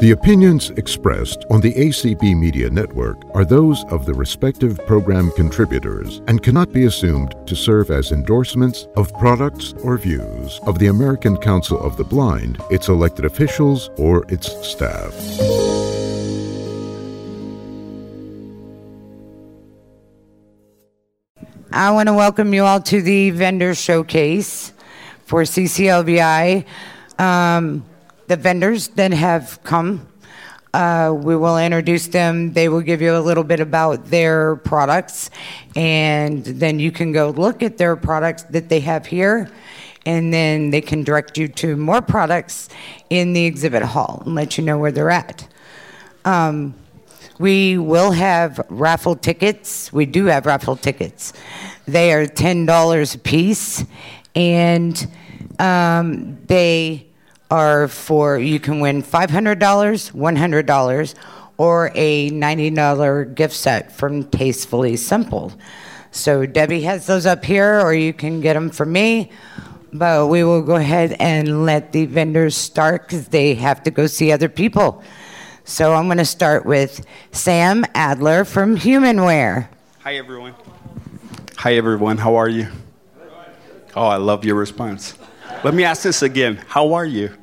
The opinions expressed on the ACB Media Network are those of the respective program contributors and cannot be assumed to serve as endorsements of products or views of the American Council of the Blind, its elected officials, or its staff. I want to welcome you all to the vendor showcase for CCLVI. Um, the vendors that have come, uh, we will introduce them. They will give you a little bit about their products, and then you can go look at their products that they have here, and then they can direct you to more products in the exhibit hall and let you know where they're at. Um, we will have raffle tickets. We do have raffle tickets. They are $10 a piece, and um, they are for, you can win $500, $100, or a $90 gift set from Tastefully Simple. So Debbie has those up here, or you can get them from me. But we will go ahead and let the vendors start because they have to go see other people. So I'm going to start with Sam Adler from Humanware. Hi, everyone. Hi, everyone. How are you? Oh, I love your response. Let me ask this again. How are you?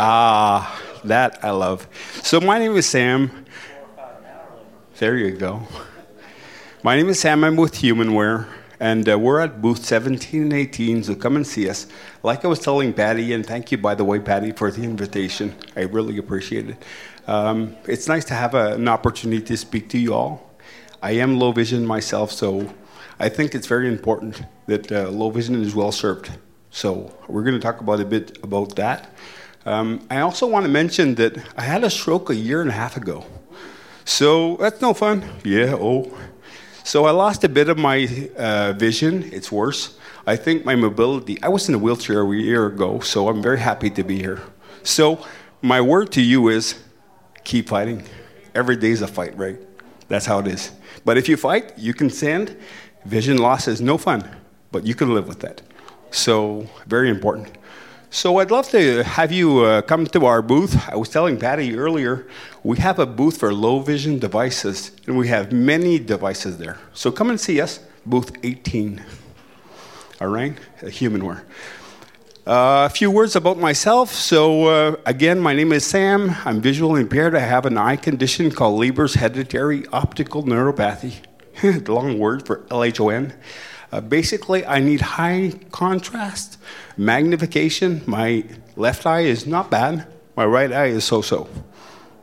Ah, that I love. So, my name is Sam. There you go. My name is Sam. I'm with Humanware, and uh, we're at booth 17 and 18, so come and see us. Like I was telling Patty, and thank you, by the way, Patty, for the invitation. I really appreciate it. Um, it's nice to have a, an opportunity to speak to you all. I am low vision myself, so I think it's very important that uh, low vision is well served. So we're going to talk about a bit about that. Um, I also want to mention that I had a stroke a year and a half ago. So that's no fun. Yeah, oh. So I lost a bit of my uh, vision. It's worse. I think my mobility, I was in a wheelchair a year ago, so I'm very happy to be here. So my word to you is keep fighting. Every day is a fight, right? That's how it is. But if you fight, you can stand. Vision loss is no fun, but you can live with that. So, very important. So, I'd love to have you uh, come to our booth. I was telling Patty earlier, we have a booth for low vision devices, and we have many devices there. So, come and see us, booth 18. All right? Humanware. Uh, a few words about myself. So, uh, again, my name is Sam. I'm visually impaired. I have an eye condition called Leber's hereditary optical neuropathy. Long word for LHON. Uh, basically, I need high contrast, magnification. My left eye is not bad, my right eye is so so.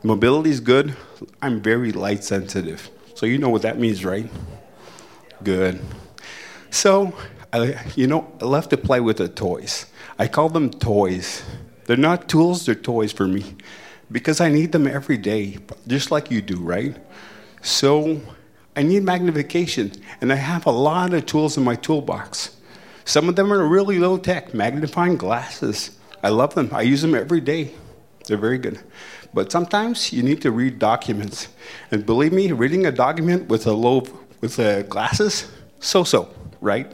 Mobility is good. I'm very light sensitive. So, you know what that means, right? Good. So, I, you know, I love to play with the toys. I call them toys. They're not tools, they're toys for me because I need them every day, just like you do, right? So I need magnification, and I have a lot of tools in my toolbox. Some of them are really low tech, magnifying glasses. I love them, I use them every day. They're very good. But sometimes you need to read documents. And believe me, reading a document with a low with uh, glasses, so so, right?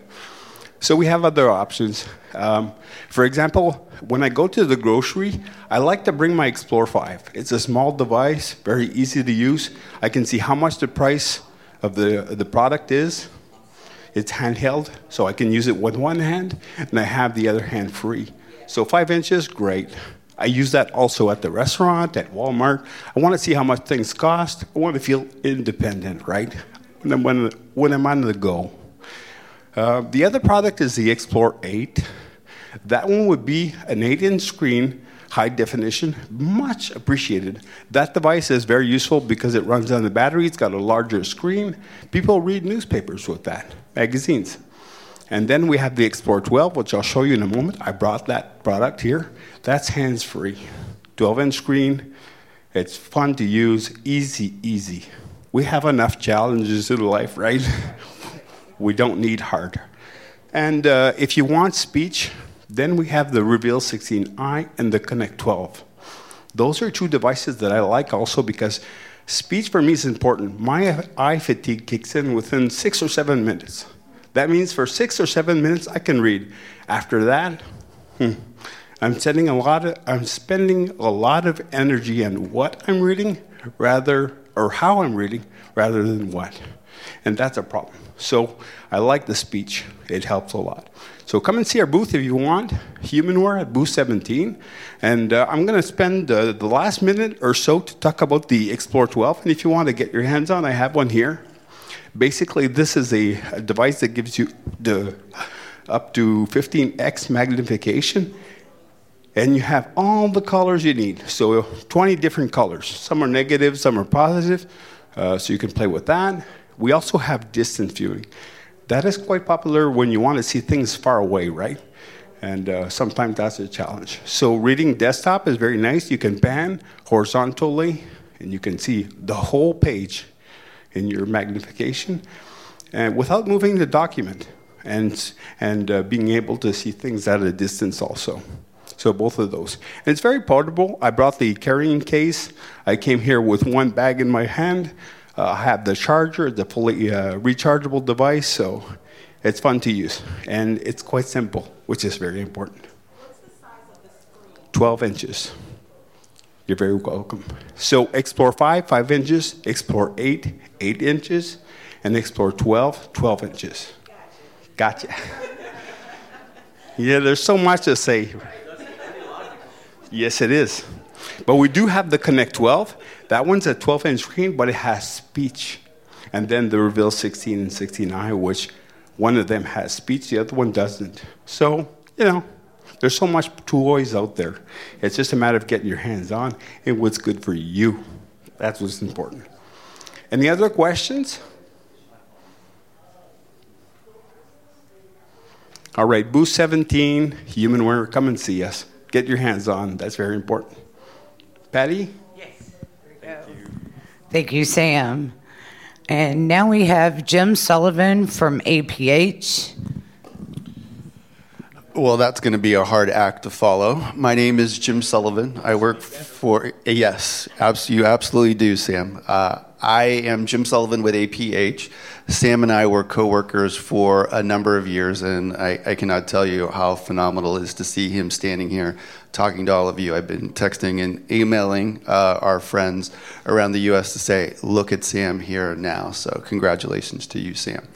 So we have other options. Um, for example, when I go to the grocery, I like to bring my Explore 5. It's a small device, very easy to use. I can see how much the price of the, the product is. It's handheld, so I can use it with one hand, and I have the other hand free. So five inches, great. I use that also at the restaurant, at Walmart. I want to see how much things cost. I want to feel independent, right? I'm, when, when I'm on the go. Uh, the other product is the Explore 8. That one would be an 8 inch screen, high definition, much appreciated. That device is very useful because it runs on the battery, it's got a larger screen. People read newspapers with that, magazines. And then we have the Explore 12, which I'll show you in a moment. I brought that product here. That's hands free. 12 inch screen. It's fun to use, easy, easy. We have enough challenges in life, right? we don't need hard. And uh, if you want speech, then we have the Reveal 16i and the Connect 12. Those are two devices that I like also because speech for me is important. My eye fatigue kicks in within six or seven minutes. That means for six or seven minutes I can read. After that, hmm, I'm spending a lot of I'm spending a lot of energy on what I'm reading rather or how I'm reading rather than what. And that's a problem. So I like the speech. It helps a lot. So come and see our booth if you want, Humanware at booth 17. And uh, I'm going to spend uh, the last minute or so to talk about the Explore 12. And if you want to get your hands on, I have one here. Basically, this is a, a device that gives you the up to 15x magnification and you have all the colors you need. So 20 different colors. Some are negative, some are positive, uh, so you can play with that. We also have distance viewing. That is quite popular when you want to see things far away, right? And uh, sometimes that's a challenge. So reading desktop is very nice. You can pan horizontally, and you can see the whole page in your magnification, and without moving the document, and and uh, being able to see things at a distance also. So both of those. And it's very portable. I brought the carrying case. I came here with one bag in my hand. Uh, I have the charger, the fully uh, rechargeable device, so it's fun to use. And it's quite simple, which is very important. 12 inches. You're very welcome. So Explore 5, 5 inches, Explore 8, 8 inches, and Explore 12, 12 inches. Gotcha. gotcha. yeah, there's so much to say. Yes, it is. But we do have the Connect 12. That one's a 12 inch screen, but it has speech. And then the Reveal 16 and 16i, which one of them has speech, the other one doesn't. So, you know, there's so much toys out there. It's just a matter of getting your hands on and what's good for you. That's what's important. Any other questions? All right, booth 17, Humanware, come and see us get your hands on. That's very important. Patty? Yes. Thank you. Thank you, Sam. And now we have Jim Sullivan from APH. Well, that's going to be a hard act to follow. My name is Jim Sullivan. I work for, yes, you absolutely do, Sam. Uh, I am Jim Sullivan with APH. Sam and I were co-workers for a number of years, and I, I, cannot tell you how phenomenal it is to see him standing here talking to all of you. I've been texting and emailing uh, our friends around the U.S. to say, "Look at Sam here now." So, congratulations to you, Sam.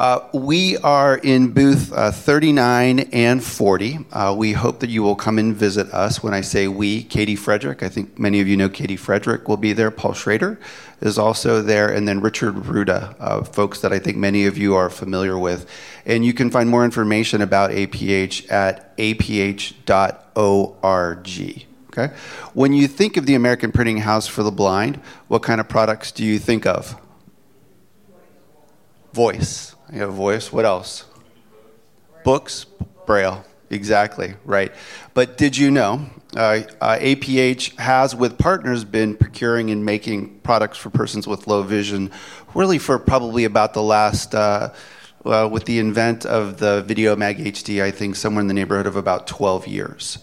Uh, we are in booth uh, 39 and 40. Uh, we hope that you will come and visit us. When I say we, Katie Frederick, I think many of you know Katie Frederick will be there. Paul Schroeder is also there, and then Richard Rueda, uh, folks that I think many of you are familiar with. And you can find more information about APH at aph.org. Okay? When you think of the American Printing House for the Blind, what kind of products do you think of? Voice you have voice. What else? Books, Braille. Exactly, right. But did you know uh, uh, APH has, with partners, been procuring and making products for persons with low vision really for probably about the last, uh, uh with the invent of the Video Mag HD, I think somewhere in the neighborhood of about 12 years.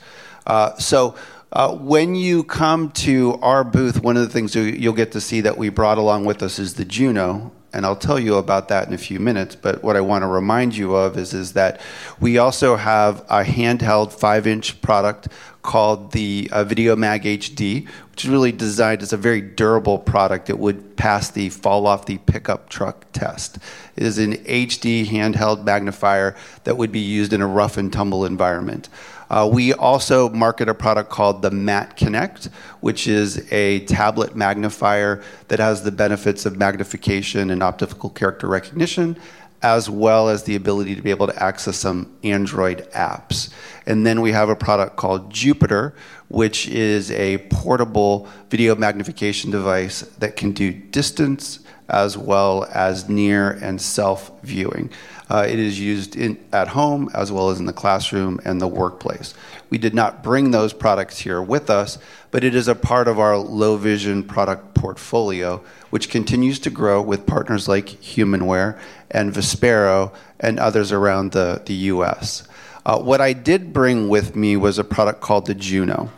Uh, so uh, when you come to our booth, one of the things you'll get to see that we brought along with us is the Juno, and I'll tell you about that in a few minutes. But what I want to remind you of is, is that we also have a handheld five inch product called the uh, Video Mag HD, which is really designed as a very durable product. It would pass the fall off the pickup truck test. It is an HD handheld magnifier that would be used in a rough and tumble environment. Uh, we also market a product called the Mat Connect, which is a tablet magnifier that has the benefits of magnification and optical character recognition, as well as the ability to be able to access some Android apps. And then we have a product called Jupiter, which is a portable video magnification device that can do distance as well as near and self viewing. Uh, it is used in, at home as well as in the classroom and the workplace. We did not bring those products here with us, but it is a part of our low vision product portfolio, which continues to grow with partners like Humanware and Vispero and others around the, the US. Uh, what I did bring with me was a product called the Juno.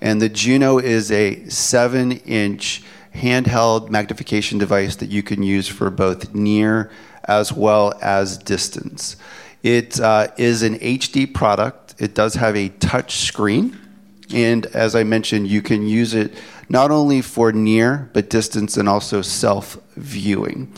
And the Juno is a seven inch handheld magnification device that you can use for both near as well as distance. It uh, is an HD product. It does have a touch screen, and as I mentioned, you can use it not only for near, but distance and also self viewing.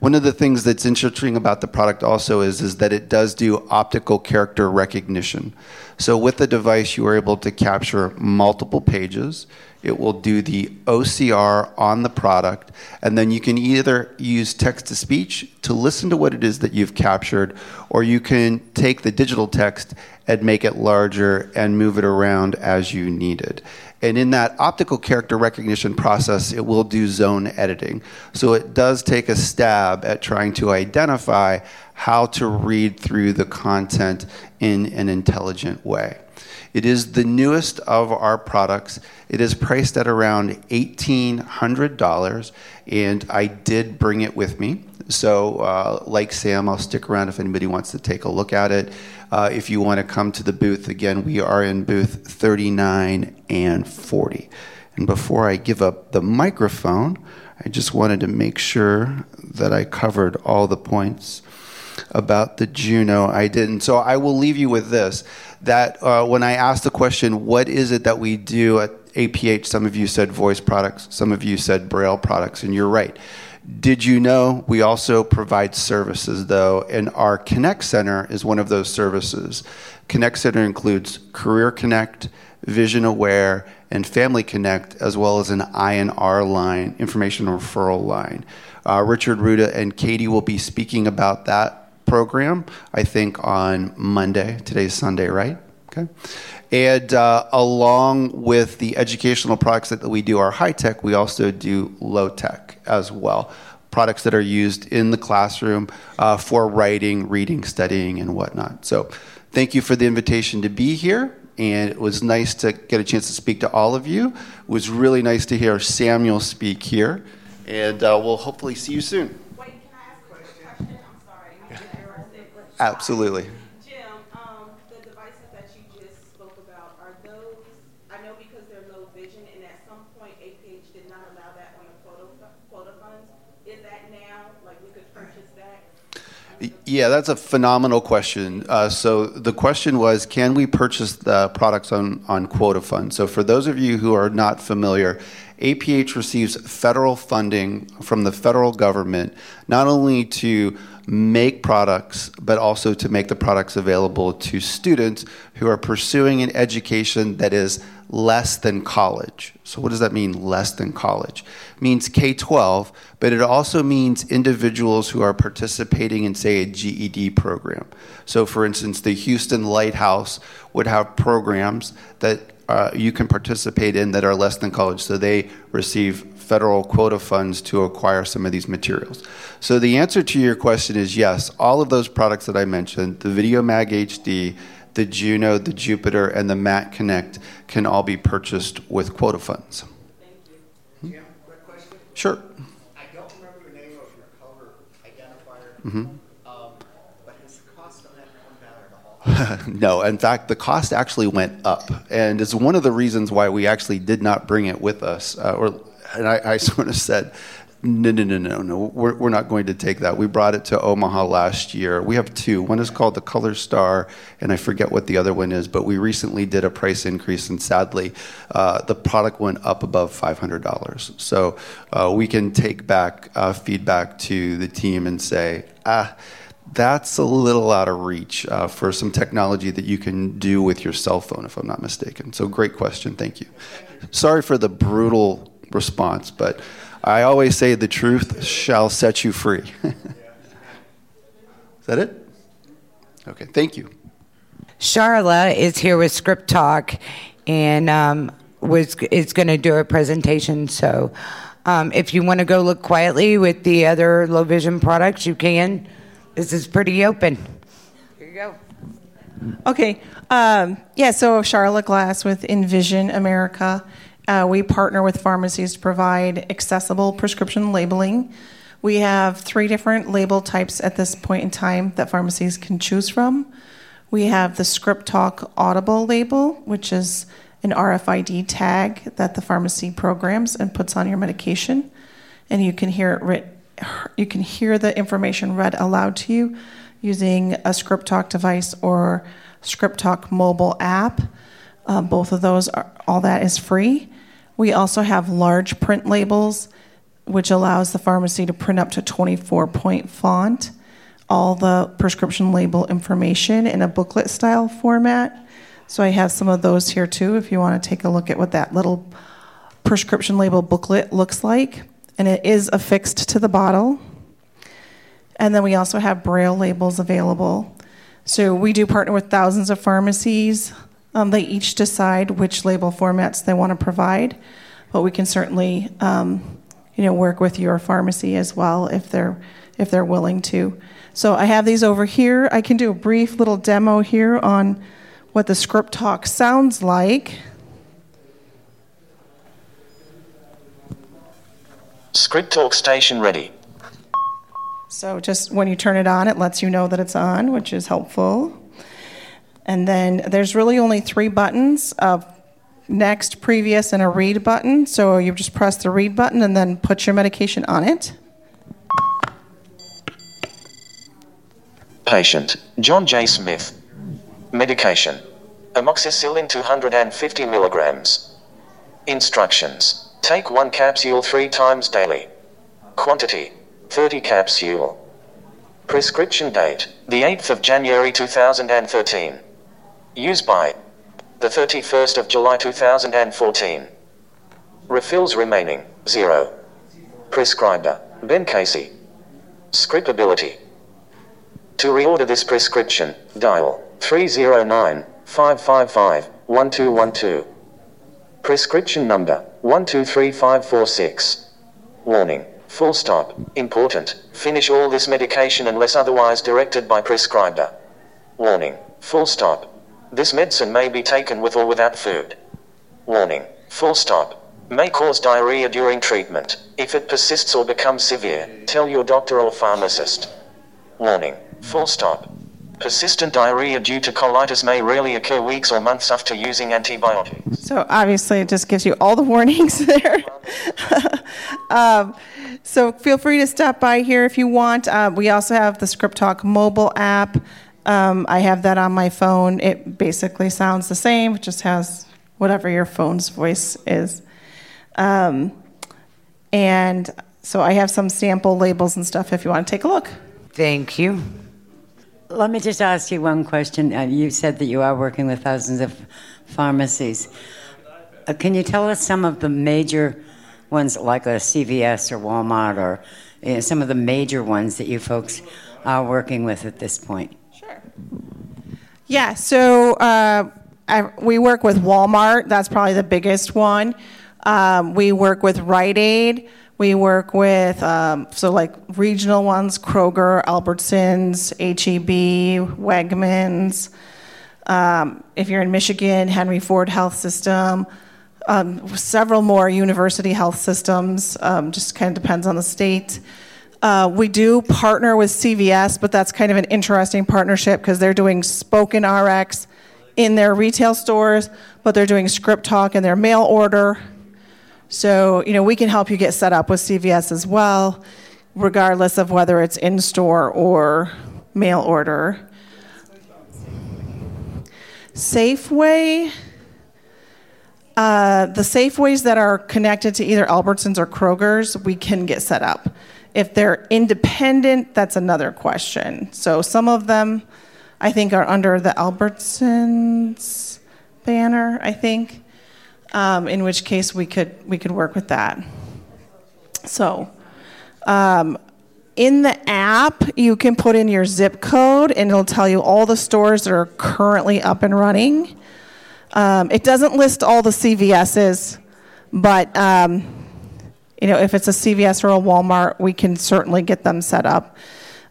One of the things that's interesting about the product also is, is that it does do optical character recognition. So with the device, you are able to capture multiple pages. It will do the OCR on the product, and then you can either use text to speech to listen to what it is that you've captured, or you can take the digital text and make it larger and move it around as you need it. And in that optical character recognition process, it will do zone editing. So it does take a stab at trying to identify how to read through the content in an intelligent way. It is the newest of our products. It is priced at around $1,800, and I did bring it with me. So, uh, like Sam, I'll stick around if anybody wants to take a look at it. Uh, if you want to come to the booth, again, we are in booth 39 and 40. And before I give up the microphone, I just wanted to make sure that I covered all the points about the Juno. I didn't. So I will leave you with this that uh, when I asked the question, what is it that we do at APH, some of you said voice products, some of you said braille products, and you're right. Did you know we also provide services though, and our Connect Center is one of those services. Connect Center includes Career Connect, Vision Aware, and Family Connect, as well as an INR line, information referral line. Uh, Richard Rueda and Katie will be speaking about that program, I think, on Monday. Today's Sunday, right? Okay. And uh, along with the educational products that we do are high tech, we also do low tech as well. Products that are used in the classroom uh, for writing, reading, studying, and whatnot. So, thank you for the invitation to be here. And it was nice to get a chance to speak to all of you. It was really nice to hear Samuel speak here. And uh, we'll hopefully see you soon. Absolutely. Jim, um, the devices that you just spoke about, are those, I know because they're low vision, and at some point APH did not allow that on the quota, quota funds. Is that now, like we could purchase that? Yeah, that's a phenomenal question. Uh, so the question was, can we purchase the products on, on quota funds? So for those of you who are not familiar, APH receives federal funding from the federal government, not only to make products, but also to make the products available to students who are pursuing an education that is less than college. So, what does that mean, less than college? It means K 12, but it also means individuals who are participating in, say, a GED program. So, for instance, the Houston Lighthouse would have programs that uh, you can participate in that are less than college. So, they receive federal quota funds to acquire some of these materials. So the answer to your question is yes, all of those products that I mentioned, the VideoMag HD, the Juno, the Jupiter, and the Mat Connect can all be purchased with quota funds. Thank you. Jim, quick question? Sure. I don't remember the name of your color identifier. Mm-hmm. Um, but has the cost on that come down at all? no, in fact, the cost actually went up, and it's one of the reasons why we actually did not bring it with us, uh, or and I, I sort of said, no, no, no, no, no. We're, we're not going to take that. We brought it to Omaha last year. We have two. One is called the Color Star, and I forget what the other one is, but we recently did a price increase, and sadly, uh, the product went up above $500. So uh, we can take back uh, feedback to the team and say, ah, that's a little out of reach uh, for some technology that you can do with your cell phone, if I'm not mistaken. So great question. Thank you. Sorry for the brutal response, but I always say the truth shall set you free. Is that it? Okay, thank you. Charla is here with Script Talk and um, was is going to do a presentation. So um, if you want to go look quietly with the other low vision products, you can. This is pretty open. Here you go. Okay. Um, yeah, so Charlotte Glass with Envision America. Uh, we partner with pharmacies to provide accessible prescription labeling. We have three different label types at this point in time that pharmacies can choose from. We have the Script Talk Audible label, which is an RFID tag that the pharmacy programs and puts on your medication, and you can hear it writ- you can hear the information read aloud to you using a Script Talk device or Script Talk mobile app. Uh, both of those are all that is free. We also have large print labels, which allows the pharmacy to print up to 24 point font all the prescription label information in a booklet style format. So I have some of those here too if you want to take a look at what that little prescription label booklet looks like. And it is affixed to the bottle. And then we also have braille labels available. So we do partner with thousands of pharmacies. Um, they each decide which label formats they want to provide, but we can certainly, um, you know, work with your pharmacy as well if they're if they're willing to. So I have these over here. I can do a brief little demo here on what the script talk sounds like. Script talk station ready. So just when you turn it on, it lets you know that it's on, which is helpful. And then there's really only three buttons of next, previous, and a read button. So you just press the read button and then put your medication on it. Patient John J. Smith. Medication Amoxicillin 250 milligrams. Instructions Take one capsule three times daily. Quantity 30 capsule. Prescription date the 8th of January 2013. Use by the 31st of July 2014. Refills remaining 0. Prescriber Ben Casey. Scriptability to reorder this prescription, dial 309 555 1212. Prescription number 123546. Warning. Full stop. Important. Finish all this medication unless otherwise directed by prescriber. Warning. Full stop. This medicine may be taken with or without food. Warning. Full stop. May cause diarrhea during treatment. If it persists or becomes severe, tell your doctor or pharmacist. Warning. Full stop. Persistent diarrhea due to colitis may rarely occur weeks or months after using antibiotics. So obviously, it just gives you all the warnings there. um, so feel free to stop by here if you want. Uh, we also have the Script Talk mobile app. Um, I have that on my phone. It basically sounds the same, it just has whatever your phone's voice is. Um, and so I have some sample labels and stuff if you want to take a look. Thank you. Let me just ask you one question. Uh, you said that you are working with thousands of pharmacies. Uh, can you tell us some of the major ones, like a CVS or Walmart, or you know, some of the major ones that you folks are working with at this point? Yeah, so uh, I, we work with Walmart. That's probably the biggest one. Um, we work with Rite Aid. We work with, um, so like regional ones, Kroger, Albertsons, HEB, Wegmans. Um, if you're in Michigan, Henry Ford Health System, um, several more university health systems, um, just kind of depends on the state. Uh, we do partner with CVS, but that's kind of an interesting partnership because they're doing spoken RX in their retail stores, but they're doing script talk in their mail order. So, you know, we can help you get set up with CVS as well, regardless of whether it's in store or mail order. Safeway, uh, the Safeways that are connected to either Albertsons or Kroger's, we can get set up. If they're independent, that's another question. So some of them, I think, are under the Albertsons banner, I think um, in which case we could we could work with that. So, um, in the app, you can put in your zip code, and it'll tell you all the stores that are currently up and running. Um, it doesn't list all the CVSs, but um, you know if it's a CVS or a Walmart, we can certainly get them set up.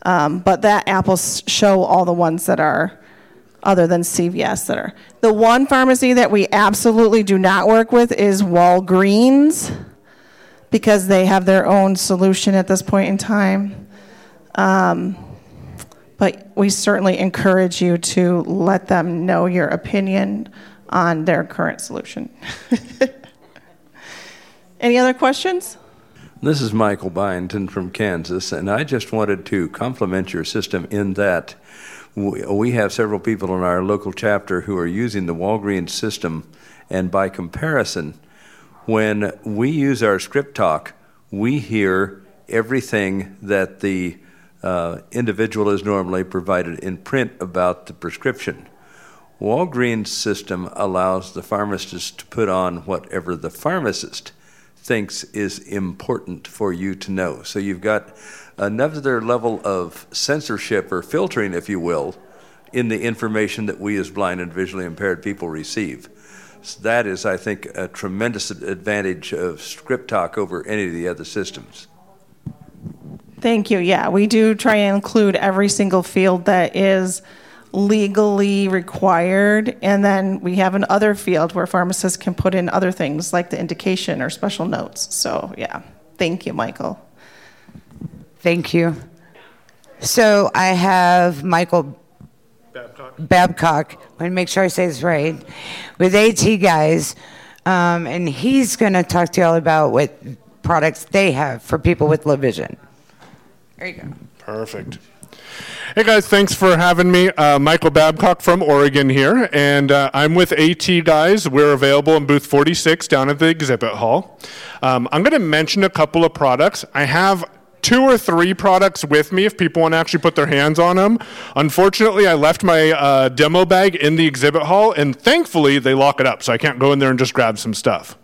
Um, but that app will show all the ones that are other than CVS that are. The one pharmacy that we absolutely do not work with is Walgreens because they have their own solution at this point in time. Um, but we certainly encourage you to let them know your opinion on their current solution. Any other questions? This is Michael Byington from Kansas, and I just wanted to compliment your system in that we have several people in our local chapter who are using the Walgreens system, and by comparison, when we use our script talk, we hear everything that the uh, individual is normally provided in print about the prescription. Walgreens system allows the pharmacist to put on whatever the pharmacist thinks is important for you to know. So you've got another level of censorship or filtering, if you will, in the information that we as blind and visually impaired people receive. So that is, I think, a tremendous advantage of script talk over any of the other systems. Thank you. Yeah, we do try and include every single field that is legally required. And then we have another field where pharmacists can put in other things like the indication or special notes. So, yeah, thank you, Michael. Thank you. So I have Michael Babcock. Babcock. I want to make sure I say this right. With AT Guys, um, and he's going to talk to you all about what products they have for people with low vision. There you go. Perfect. Hey guys, thanks for having me. Uh, Michael Babcock from Oregon here, and uh, I'm with AT Guys. We're available in booth 46 down at the exhibit hall. Um, I'm going to mention a couple of products. I have two or three products with me if people want to actually put their hands on them. Unfortunately, I left my uh, demo bag in the exhibit hall, and thankfully they lock it up, so I can't go in there and just grab some stuff.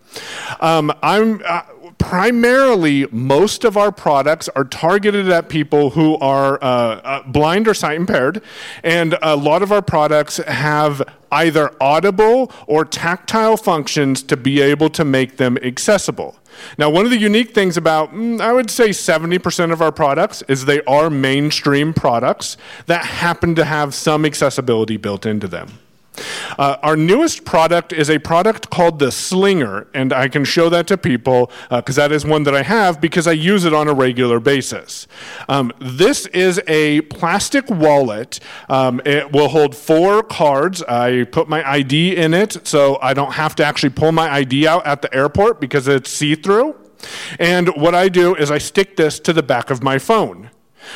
Um, I'm uh, primarily most of our products are targeted at people who are uh, uh, blind or sight impaired, and a lot of our products have either audible or tactile functions to be able to make them accessible. Now, one of the unique things about, mm, I would say 70% of our products is they are mainstream products that happen to have some accessibility built into them. Uh, our newest product is a product called the Slinger, and I can show that to people because uh, that is one that I have because I use it on a regular basis. Um, this is a plastic wallet. Um, it will hold four cards. I put my ID in it so I don't have to actually pull my ID out at the airport because it's see through. And what I do is I stick this to the back of my phone.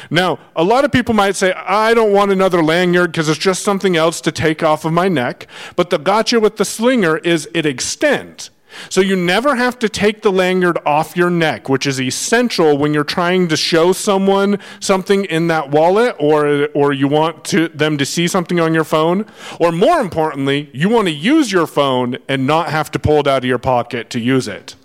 Now, a lot of people might say, I don't want another lanyard because it's just something else to take off of my neck. But the gotcha with the slinger is it extends. So you never have to take the lanyard off your neck, which is essential when you're trying to show someone something in that wallet or, or you want to, them to see something on your phone. Or more importantly, you want to use your phone and not have to pull it out of your pocket to use it.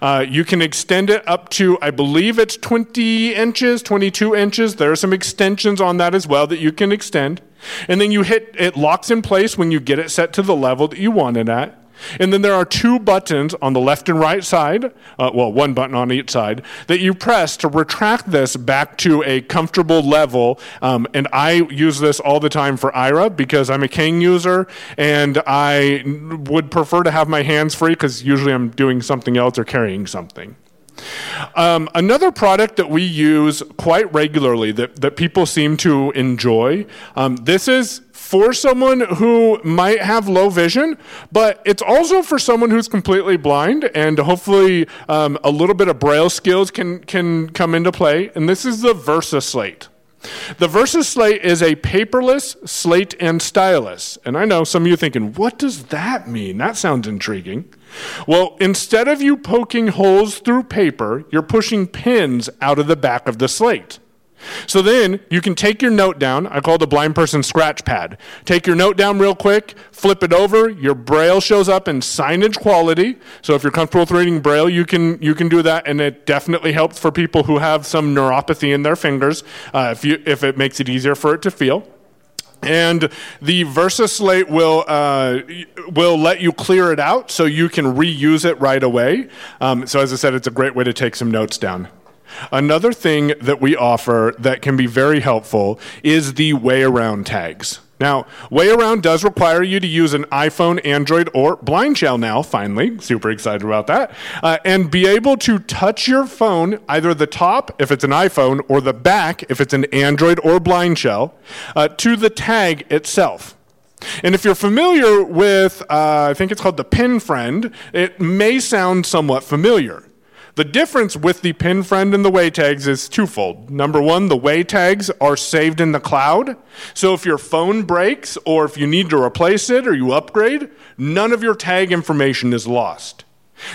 Uh, you can extend it up to, I believe it's 20 inches, 22 inches. There are some extensions on that as well that you can extend. And then you hit, it locks in place when you get it set to the level that you want it at. And then there are two buttons on the left and right side, uh, well, one button on each side, that you press to retract this back to a comfortable level. Um, and I use this all the time for IRA because I'm a cane user and I would prefer to have my hands free because usually I'm doing something else or carrying something. Um, another product that we use quite regularly that, that people seem to enjoy, um, this is for someone who might have low vision, but it's also for someone who's completely blind, and hopefully um, a little bit of braille skills can, can come into play. And this is the Versa Slate. The Versa Slate is a paperless slate and stylus. And I know some of you thinking, what does that mean? That sounds intriguing. Well, instead of you poking holes through paper, you're pushing pins out of the back of the slate. So then you can take your note down. I call the blind person scratch pad. Take your note down real quick, flip it over. Your braille shows up in signage quality. So if you're comfortable with reading braille, you can you can do that, and it definitely helps for people who have some neuropathy in their fingers. Uh, if you if it makes it easier for it to feel. And the Versa Slate will uh, will let you clear it out, so you can reuse it right away. Um, so as I said, it's a great way to take some notes down. Another thing that we offer that can be very helpful is the way around tags. Now, way around does require you to use an iPhone, Android, or Blind Shell now, finally. Super excited about that. Uh, and be able to touch your phone, either the top, if it's an iPhone, or the back, if it's an Android or Blind Shell, uh, to the tag itself. And if you're familiar with, uh, I think it's called the PenFriend, it may sound somewhat familiar. The difference with the PenFriend and the way tags is twofold. Number one, the way tags are saved in the cloud. So if your phone breaks or if you need to replace it or you upgrade, none of your tag information is lost.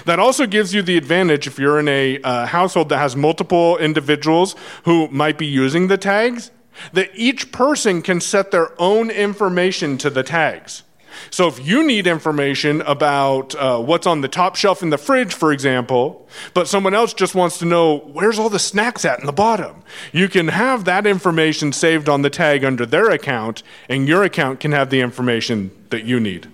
That also gives you the advantage if you're in a uh, household that has multiple individuals who might be using the tags, that each person can set their own information to the tags. So if you need information about uh, what's on the top shelf in the fridge, for example, but someone else just wants to know where's all the snacks at in the bottom, you can have that information saved on the tag under their account, and your account can have the information that you need.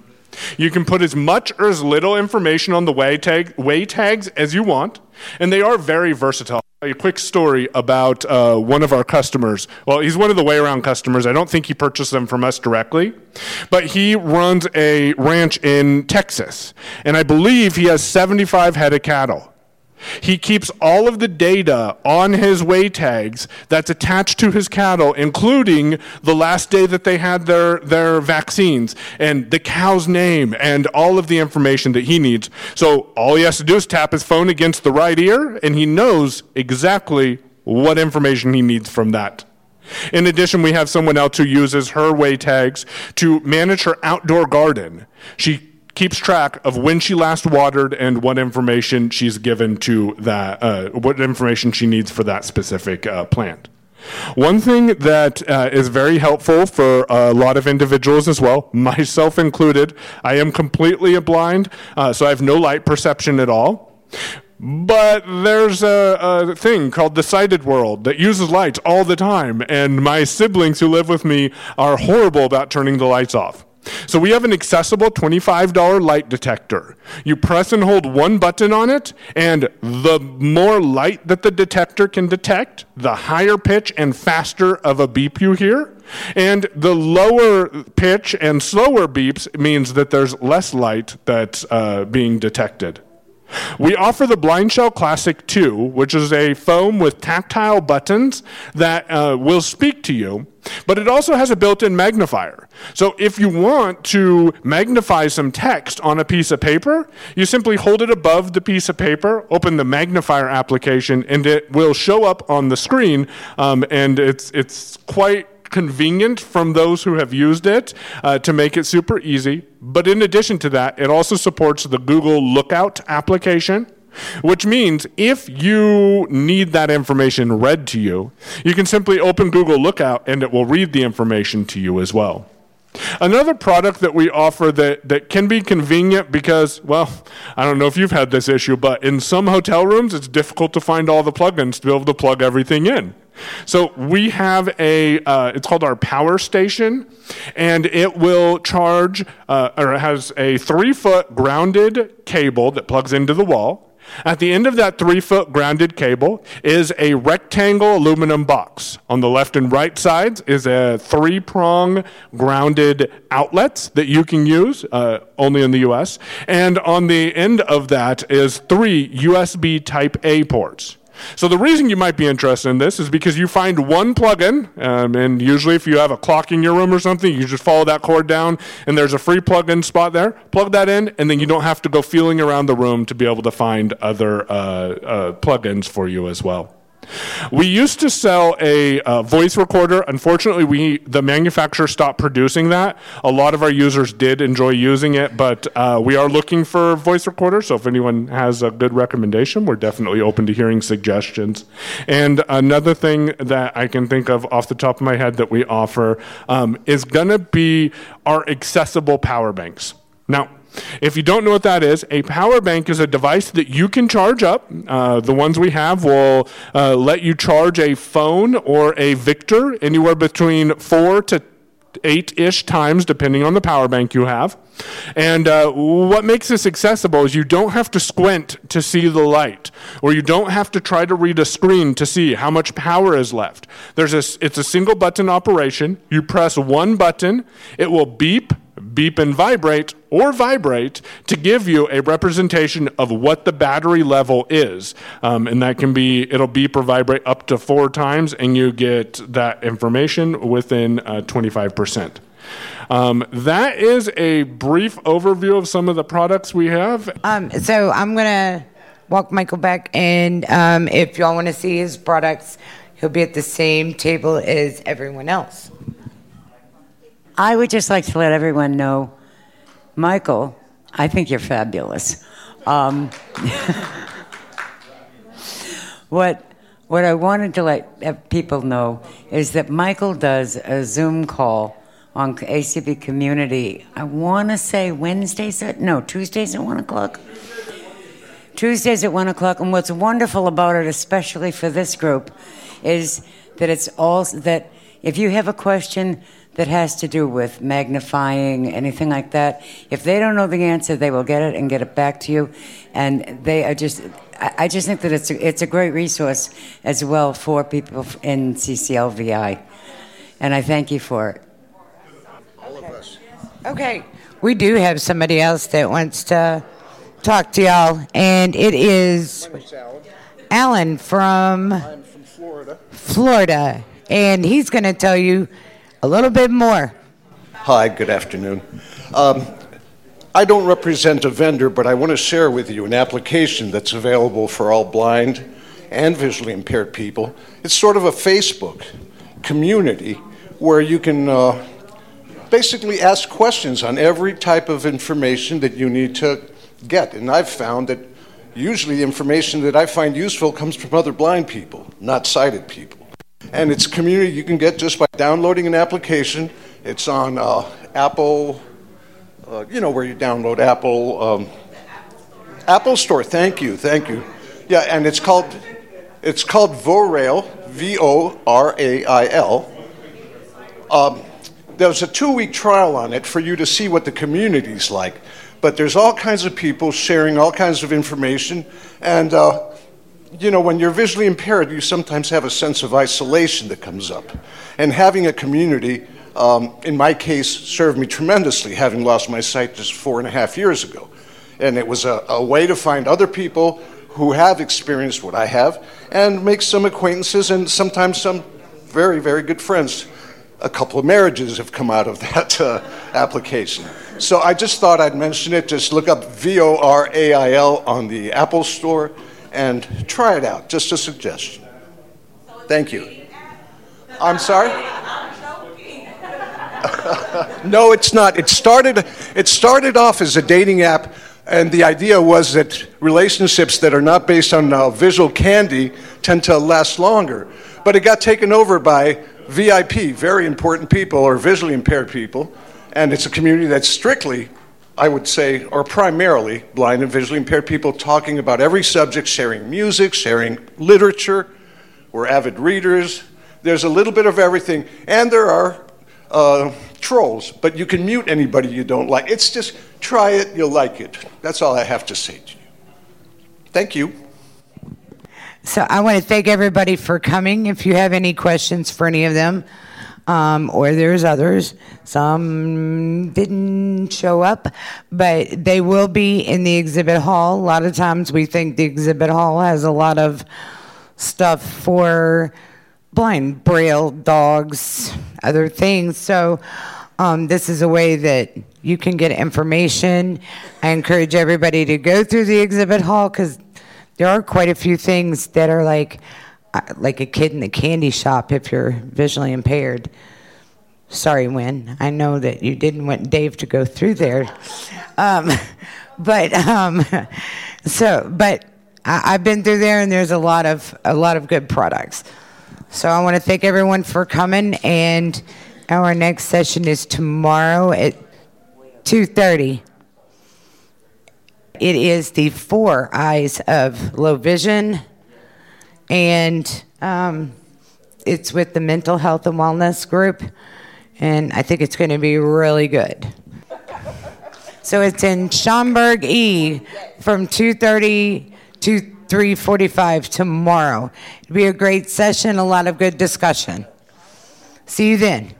You can put as much or as little information on the way, tag, way tags as you want, and they are very versatile. A quick story about uh, one of our customers. Well, he's one of the way around customers. I don't think he purchased them from us directly, but he runs a ranch in Texas, and I believe he has 75 head of cattle. He keeps all of the data on his way tags that's attached to his cattle, including the last day that they had their, their vaccines and the cow's name and all of the information that he needs. So all he has to do is tap his phone against the right ear and he knows exactly what information he needs from that. In addition, we have someone else who uses her way tags to manage her outdoor garden. She keeps track of when she last watered and what information she's given to that, uh, what information she needs for that specific uh, plant. One thing that uh, is very helpful for a lot of individuals as well, myself included, I am completely blind, uh, so I have no light perception at all. But there's a, a, thing called the sighted world that uses lights all the time, and my siblings who live with me are horrible about turning the lights off. So we have an accessible $25 light detector. You press and hold one button on it, and the more light that the detector can detect, the higher pitch and faster of a beep you hear. And the lower pitch and slower beeps means that there's less light that's uh, being detected. We offer the Blind Shell Classic 2, which is a foam with tactile buttons that uh, will speak to you, but it also has a built in magnifier. So if you want to magnify some text on a piece of paper, you simply hold it above the piece of paper, open the magnifier application, and it will show up on the screen. Um, and it's, it's quite convenient from those who have used it uh, to make it super easy. But in addition to that, it also supports the Google Lookout application. Which means if you need that information read to you, you can simply open Google Lookout and it will read the information to you as well. Another product that we offer that, that can be convenient because, well, I don't know if you've had this issue, but in some hotel rooms, it's difficult to find all the plugins to be able to plug everything in. So we have a, uh, it's called our power station, and it will charge, uh, or it has a three foot grounded cable that plugs into the wall. At the end of that three foot grounded cable is a rectangle aluminum box. On the left and right sides is a three prong grounded outlets that you can use uh, only in the US. And on the end of that is three USB type A ports. So the reason you might be interested in this is because you find one plugin, um, and usually if you have a clock in your room or something, you just follow that cord down, and there's a free plug-in spot there. Plug that in, and then you don't have to go feeling around the room to be able to find other uh, uh, plugins for you as well. We used to sell a uh, voice recorder. Unfortunately, we the manufacturer stopped producing that. A lot of our users did enjoy using it, but uh, we are looking for voice recorders. So if anyone has a good recommendation, we're definitely open to hearing suggestions. And another thing that I can think of off the top of my head that we offer um, is going to be our accessible power banks. Now, if you don't know what that is, a power bank is a device that you can charge up. Uh, the ones we have will uh, let you charge a phone or a Victor anywhere between four to eight ish times, depending on the power bank you have. And uh, what makes this accessible is you don't have to squint to see the light, or you don't have to try to read a screen to see how much power is left. There's a, it's a single button operation. You press one button, it will beep beep and vibrate or vibrate to give you a representation of what the battery level is. Um, and that can be, it'll beep or vibrate up to four times, and you get that information within uh, 25%. Um, that is a brief overview of some of the products we have. Um, so I'm going to walk Michael back. And um, if y'all want to see his products, he'll be at the same table as everyone else. I would just like to let everyone know, Michael, I think you're fabulous. Um, what what I wanted to let people know is that Michael does a Zoom call on ACB Community. I want to say Wednesdays at no Tuesdays at one o'clock. Tuesdays at one o'clock. And what's wonderful about it, especially for this group, is that it's all that if you have a question that has to do with magnifying, anything like that. If they don't know the answer, they will get it and get it back to you. And they are just, I just think that it's a, it's a great resource as well for people in CCLVI. And I thank you for it. All of us. Okay. We do have somebody else that wants to talk to y'all, and it is Alan. Alan from, I'm from Florida. Florida, and he's going to tell you a little bit more. Hi, good afternoon. Um, I don't represent a vendor, but I want to share with you an application that's available for all blind and visually impaired people. It's sort of a Facebook community where you can uh, basically ask questions on every type of information that you need to get. And I've found that usually the information that I find useful comes from other blind people, not sighted people. And it's community you can get just by downloading an application. It's on uh, Apple, uh, you know where you download Apple, um, Apple Store. Thank you, thank you. Yeah, and it's called it's called Vorail, V O R A I L. Um, there's a two-week trial on it for you to see what the community's like. But there's all kinds of people sharing all kinds of information, and uh, you know, when you're visually impaired, you sometimes have a sense of isolation that comes up. And having a community, um, in my case, served me tremendously, having lost my sight just four and a half years ago. And it was a, a way to find other people who have experienced what I have and make some acquaintances and sometimes some very, very good friends. A couple of marriages have come out of that uh, application. So I just thought I'd mention it. Just look up V O R A I L on the Apple Store and try it out. Just a suggestion. Thank you. I'm sorry? no, it's not. It started, it started off as a dating app, and the idea was that relationships that are not based on uh, visual candy tend to last longer. But it got taken over by VIP, very important people, or visually impaired people, and it's a community that's strictly I would say, are primarily blind and visually impaired people talking about every subject, sharing music, sharing literature. We're avid readers. There's a little bit of everything. And there are uh, trolls, but you can mute anybody you don't like. It's just try it, you'll like it. That's all I have to say to you. Thank you. So I want to thank everybody for coming. If you have any questions for any of them, um, or there's others. Some didn't show up, but they will be in the exhibit hall. A lot of times we think the exhibit hall has a lot of stuff for blind, braille, dogs, other things. So um, this is a way that you can get information. I encourage everybody to go through the exhibit hall because there are quite a few things that are like like a kid in the candy shop if you're visually impaired. Sorry, Win. I know that you didn't want Dave to go through there, um, but um, so but I, have been through there, and there's a lot of a lot of good products. So I want to thank everyone for coming, and our next session is tomorrow at two thirty. It is the four eyes of low vision and um, it's with the mental health and wellness group, and I think it's going to be really good. So it's in Schaumburg E from 2:30 to 3:45 tomorrow. It'll be a great session, a lot of good discussion. See you then.